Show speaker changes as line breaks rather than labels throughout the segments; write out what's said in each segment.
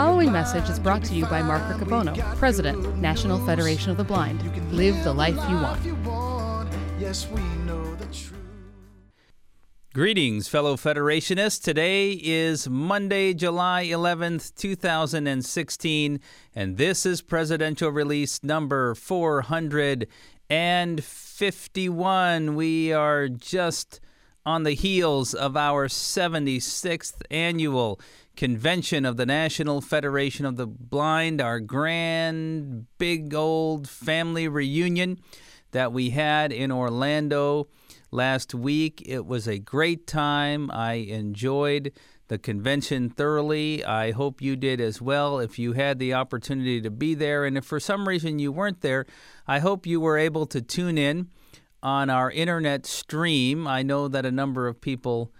following message is brought to you by Mark Riccobono, President, National Federation of the Blind. Live the life you want.
Yes, we know the truth.
Greetings, fellow Federationists. Today is Monday, July 11th, 2016, and this is presidential release number 451. We are just on the heels of our 76th annual convention of the National Federation of the Blind, our grand, big old family reunion that we had in Orlando last week. It was a great time. I enjoyed the convention thoroughly. I hope you did as well if you had the opportunity to be there. And if for some reason you weren't there, I hope you were able to tune in on our internet stream. I know that a number of people.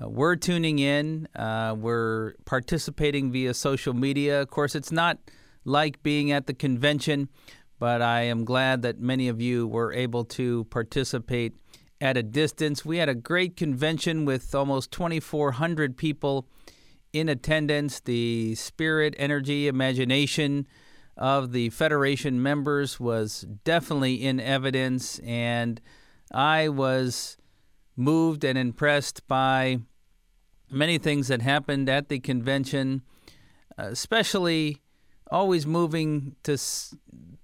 Uh, we're tuning in. Uh, we're participating via social media. Of course, it's not like being at the convention, but I am glad that many of you were able to participate at a distance. We had a great convention with almost 2,400 people in attendance. The spirit, energy, imagination of the Federation members was definitely in evidence, and I was moved and impressed by many things that happened at the convention, especially always moving to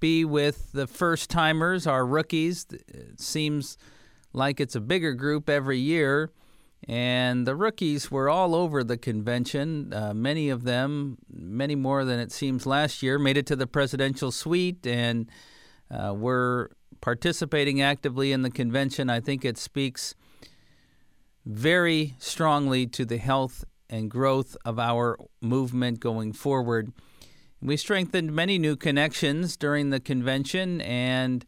be with the first timers, our rookies. It seems like it's a bigger group every year. And the rookies were all over the convention. Uh, many of them, many more than it seems last year, made it to the presidential suite and uh, were participating actively in the convention. I think it speaks very strongly to the health and growth of our movement going forward. We strengthened many new connections during the convention and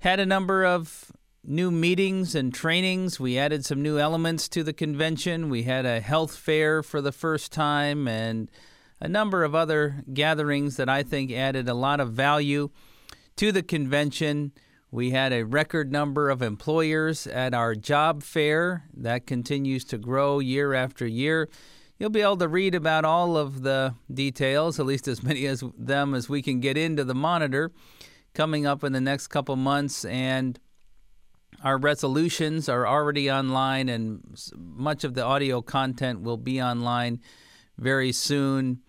had a number of new meetings and trainings. We added some new elements to the convention. We had a health fair for the first time and a number of other gatherings that I think added a lot of value to the convention. We had a record number of employers at our job fair that continues to grow year after year. You'll be able to read about all of the details, at least as many of them as we can get into the monitor, coming up in the next couple months. And our resolutions are already online, and much of the audio content will be online very soon.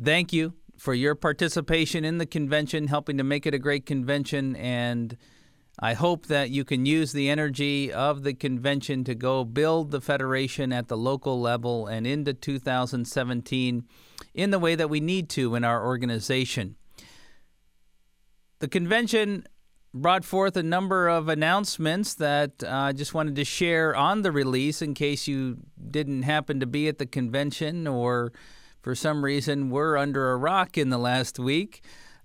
Thank you for your participation in the convention, helping to make it a great convention. And I hope that you can use the energy of the convention to go build the Federation at the local level and into 2017 in the way that we need to in our organization. The convention brought forth a number of announcements that I uh, just wanted to share on the release in case you didn't happen to be at the convention or for some reason were under a rock in the last week.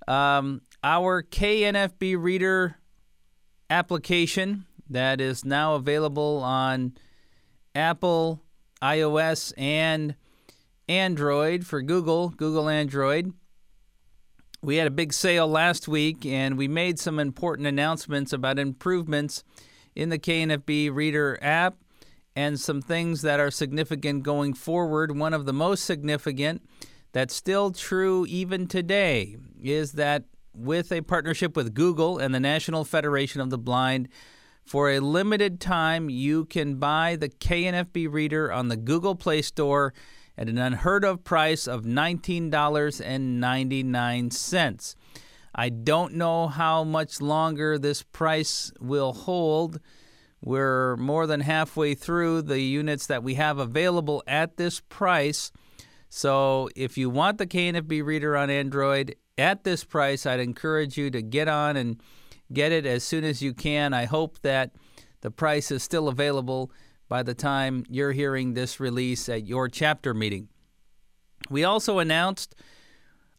Um, our KNFB Reader application that is now available on Apple, iOS, and Android for Google, Google Android we had a big sale last week and we made some important announcements about improvements in the KNFB Reader app and some things that are significant going forward. One of the most significant that's still true even today is that with a partnership with Google and the National Federation of the Blind, for a limited time, you can buy the KNFB Reader on the Google Play Store at an unheard of price of $19.99. I don't know how much longer this price will hold. We're more than halfway through the units that we have available at this price. So if you want the KNFB reader on Android at this price, I'd encourage you to get on and get it as soon as you can. I hope that the price is still available by the time you're hearing this release at your chapter meeting. We also announced,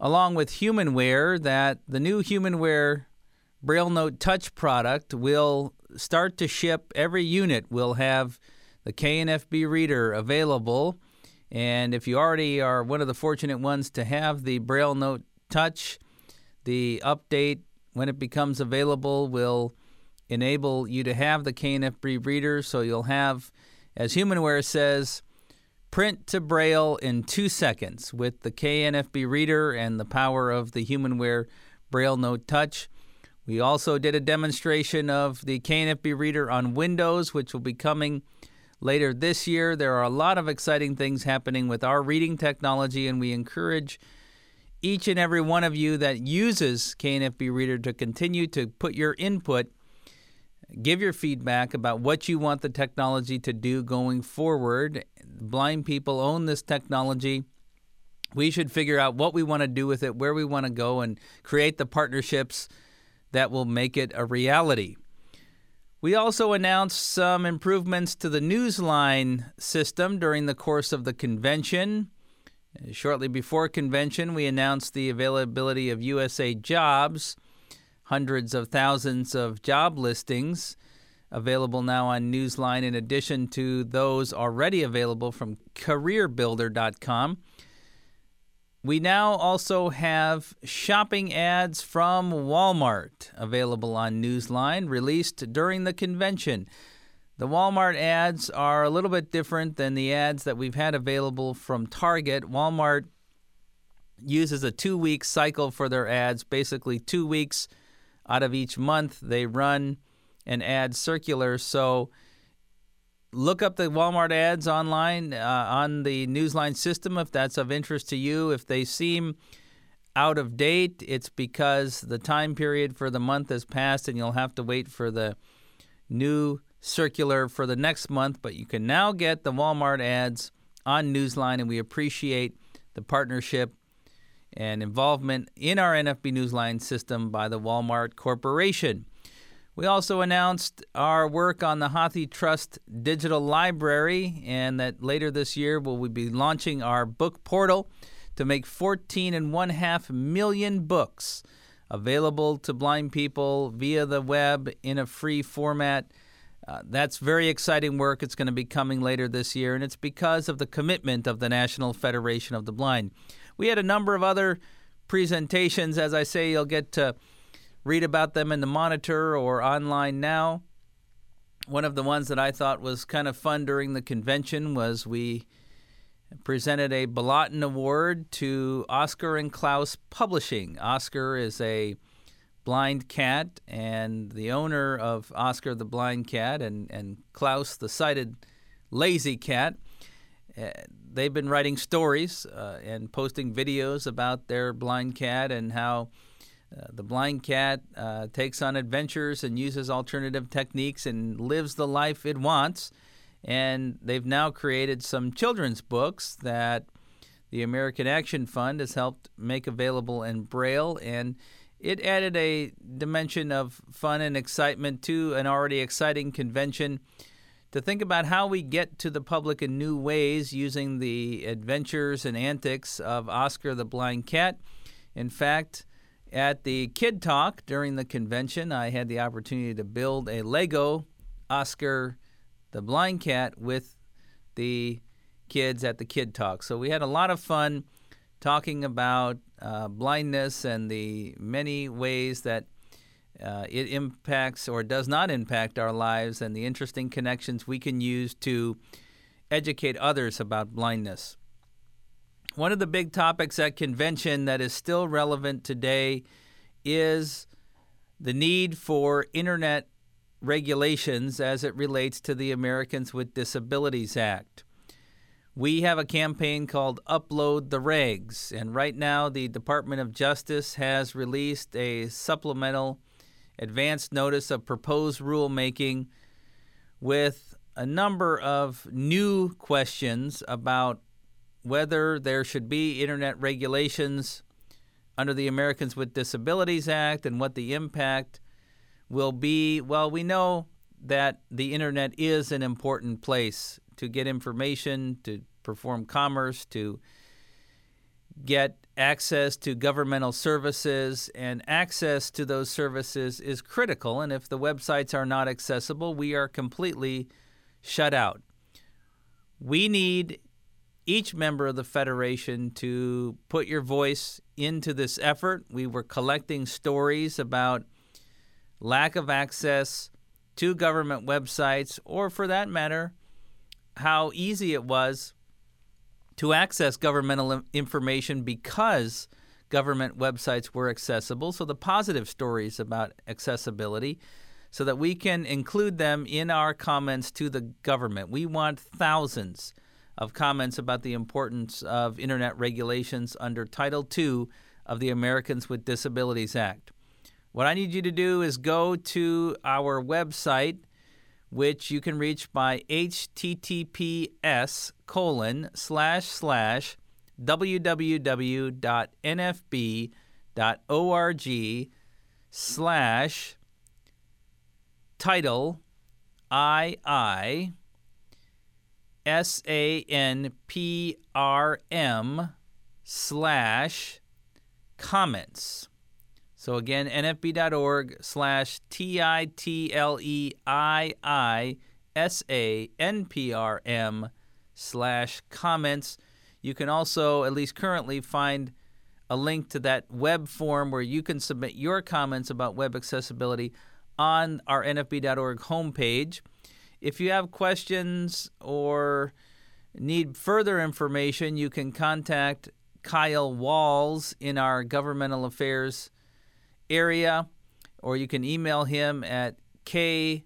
along with Humanware, that the new Humanware Braille Note Touch product will start to ship. Every unit will have the KNFB reader available. And if you already are one of the fortunate ones to have the Braille Note Touch, the update when it becomes available will enable you to have the KNFB reader. So you'll have, as Humanware says, print to braille in two seconds with the KNFB reader and the power of the HumanWare Braille Note Touch. We also did a demonstration of the KNFB reader on Windows, which will be coming later this year. There are a lot of exciting things happening with our reading technology, and we encourage each and every one of you that uses KNFB Reader to continue to put your input, give your feedback about what you want the technology to do going forward. Blind people own this technology. We should figure out what we want to do with it, where we want to go, and create the partnerships that will make it a reality. We also announced some improvements to the Newsline system during the course of the convention. Shortly before convention, we announced the availability of USA Jobs, hundreds of thousands of job listings available now on Newsline, in addition to those already available from CareerBuilder.com. We now also have shopping ads from Walmart available on Newsline, released during the convention. The Walmart ads are a little bit different than the ads that we've had available from Target. Walmart uses a two week cycle for their ads, basically, two weeks out of each month, they run an ad circular. So look up the Walmart ads online uh, on the Newsline system if that's of interest to you. If they seem out of date, it's because the time period for the month has passed and you'll have to wait for the new circular for the next month, but you can now get the Walmart ads on Newsline, and we appreciate the partnership and involvement in our NFB Newsline system by the Walmart Corporation. We also announced our work on the HathiTrust Digital Library, and that later this year we'll be launching our book portal to make 14 and one half million books available to blind people via the web in a free format. Uh, that's very exciting work. It's going to be coming later this year, and it's because of the commitment of the National Federation of the Blind. We had a number of other presentations. As I say, you'll get to read about them in the Monitor or online now. One of the ones that I thought was kind of fun during the convention was we presented a Bolotin Award to Oscar and Klaus Publishing. Oscar is a blind cat and the owner of Oscar the blind cat and, and Klaus the sighted lazy cat. Uh, they've been writing stories uh, and posting videos about their blind cat and how uh, the blind cat uh, takes on adventures and uses alternative techniques and lives the life it wants. And they've now created some children's books that the American Action Fund has helped make available in Braille. And it added a dimension of fun and excitement to an already exciting convention to think about how we get to the public in new ways using the adventures and antics of Oscar the Blind Cat. In fact, at the Kid Talk during the convention, I had the opportunity to build a Lego Oscar the Blind Cat with the kids at the Kid Talk. So we had a lot of fun talking about uh, blindness and the many ways that uh, it impacts or does not impact our lives and the interesting connections we can use to educate others about blindness. One of the big topics at convention that is still relevant today is the need for internet regulations as it relates to the Americans with Disabilities Act. We have a campaign called Upload the Regs, and right now the Department of Justice has released a supplemental advance notice of proposed rulemaking with a number of new questions about whether there should be internet regulations under the Americans with Disabilities Act and what the impact will be. Well, we know that the internet is an important place to get information, to perform commerce, to get access to governmental services, and access to those services is critical. And if the websites are not accessible, we are completely shut out. We need each member of the Federation to put your voice into this effort. We were collecting stories about lack of access to government websites, or for that matter, how easy it was to access governmental information because government websites were accessible. So, the positive stories about accessibility, so that we can include them in our comments to the government. We want thousands of comments about the importance of internet regulations under Title II of the Americans with Disabilities Act. What I need you to do is go to our website, which you can reach by https colon slash slash www.nfb.org slash title I I S A N P R M slash comments. So again, nfb.org slash T I T L E I I S A N P R M slash comments. You can also, at least currently, find a link to that web form where you can submit your comments about web accessibility on our nfb.org homepage. If you have questions or need further information, you can contact Kyle Walls in our governmental affairs area, or you can email him at kwalls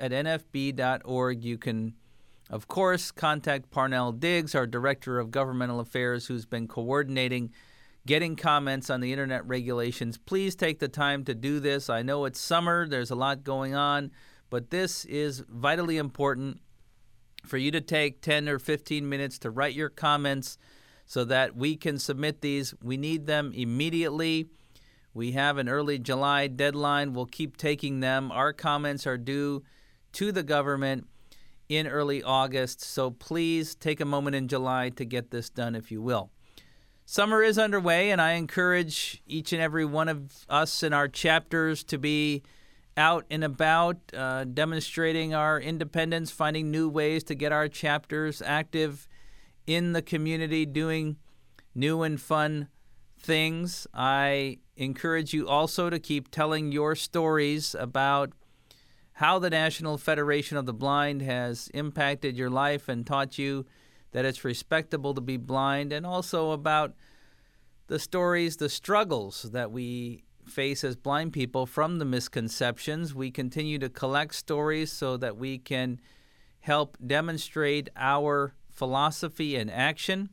at nfb.org. You can, of course, contact Parnell Diggs, our Director of Governmental Affairs, who's been coordinating getting comments on the internet regulations. Please take the time to do this. I know it's summer, there's a lot going on, but this is vitally important for you to take 10 or 15 minutes to write your comments so that we can submit these. We need them immediately. We have an early July deadline. We'll keep taking them. Our comments are due to the government in early August, so please take a moment in July to get this done if you will. Summer is underway, and I encourage each and every one of us in our chapters to be out and about, uh, demonstrating our independence, finding new ways to get our chapters active in the community, doing new and fun things. I encourage you also to keep telling your stories about how the National Federation of the Blind has impacted your life and taught you that it's respectable to be blind, and also about the stories, the struggles that we face as blind people from the misconceptions. We continue to collect stories so that we can help demonstrate our philosophy and action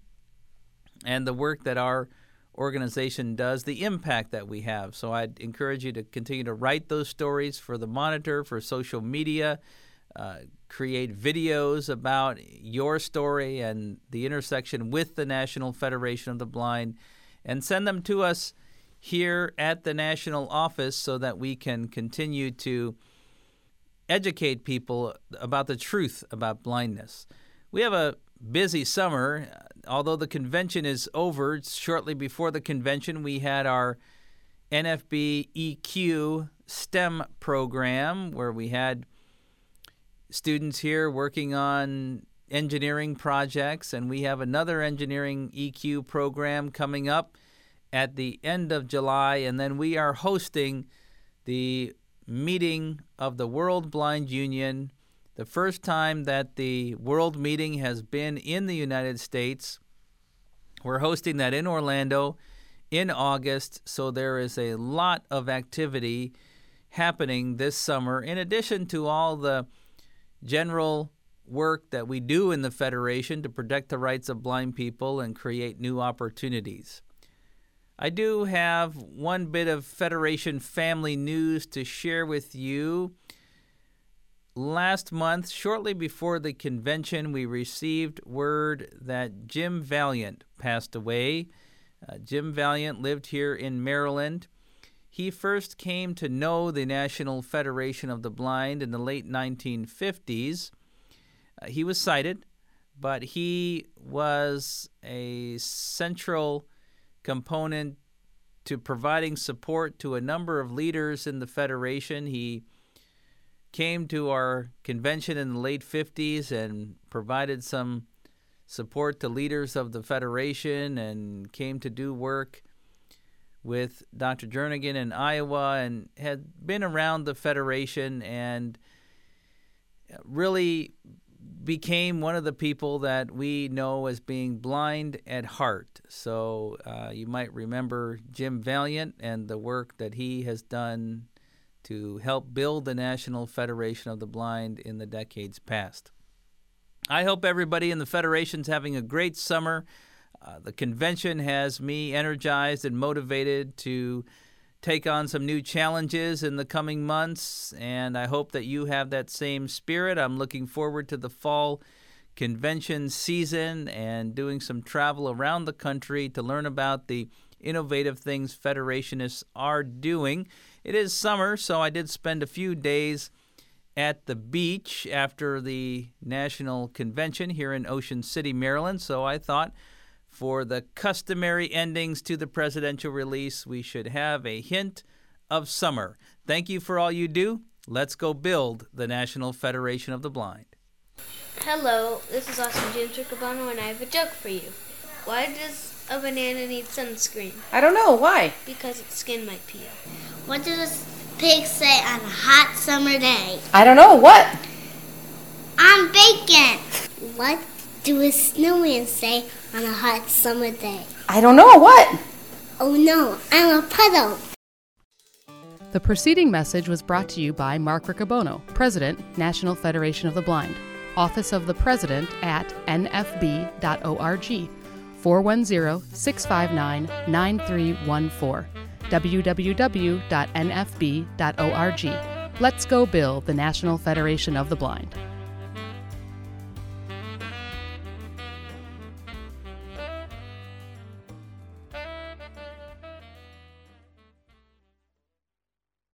and the work that our organization does, the impact that we have. So I'd encourage you to continue to write those stories for the monitor, for social media, uh, create videos about your story and the intersection with the National Federation of the Blind, and send them to us here at the national office so that we can continue to educate people about the truth about blindness. We have a busy summer. Although the convention is over, shortly before the convention, we had our NFB EQ STEM program where we had students here working on engineering projects, and we have another engineering EQ program coming up at the end of July, and then we are hosting the meeting of the World Blind Union, the first time that the world meeting has been in the United States. We're hosting that in Orlando in August, so there is a lot of activity happening this summer, in addition to all the general work that we do in the Federation to protect the rights of blind people and create new opportunities. I do have one bit of Federation family news to share with you. Last month, shortly before the convention, we received word that Jim Valiant passed away. Uh, Jim Valiant lived here in Maryland. He first came to know the National Federation of the Blind in the late 1950s. Uh, he was sighted, but he was a central component to providing support to a number of leaders in the Federation. He came to our convention in the late 50s and provided some support to leaders of the Federation and came to do work with Dr. Jernigan in Iowa and had been around the Federation and really became one of the people that we know as being blind at heart. So uh, you might remember Jim Valiant and the work that he has done to help build the National Federation of the Blind in the decades past. I hope everybody in the Federation's having a great summer. Uh, the convention has me energized and motivated to take on some new challenges in the coming months, and I hope that you have that same spirit. I'm looking forward to the fall convention season and doing some travel around the country to learn about the innovative things Federationists are doing. It is summer, so I did spend a few days at the beach after the national convention here in Ocean City, Maryland, so I thought for the customary endings to the presidential release, we should have a hint of summer. Thank you for all you do. Let's go build the National Federation of the Blind.
Hello, this is Austin James Riccobono, and I have a joke for you. Why does a banana need sunscreen?
I don't know. Why?
Because its skin might peel.
What does a pig say on a hot summer day?
I don't know. What?
I'm bacon. What do a snowman say on a hot summer day?
I don't know. What?
Oh no, I'm a puddle.
The preceding message was brought to you by Mark Riccobono, President, National Federation of the Blind, Office of the President at nfb.org, 410 659 9314, www.nfb.org. Let's go build the National Federation of the Blind.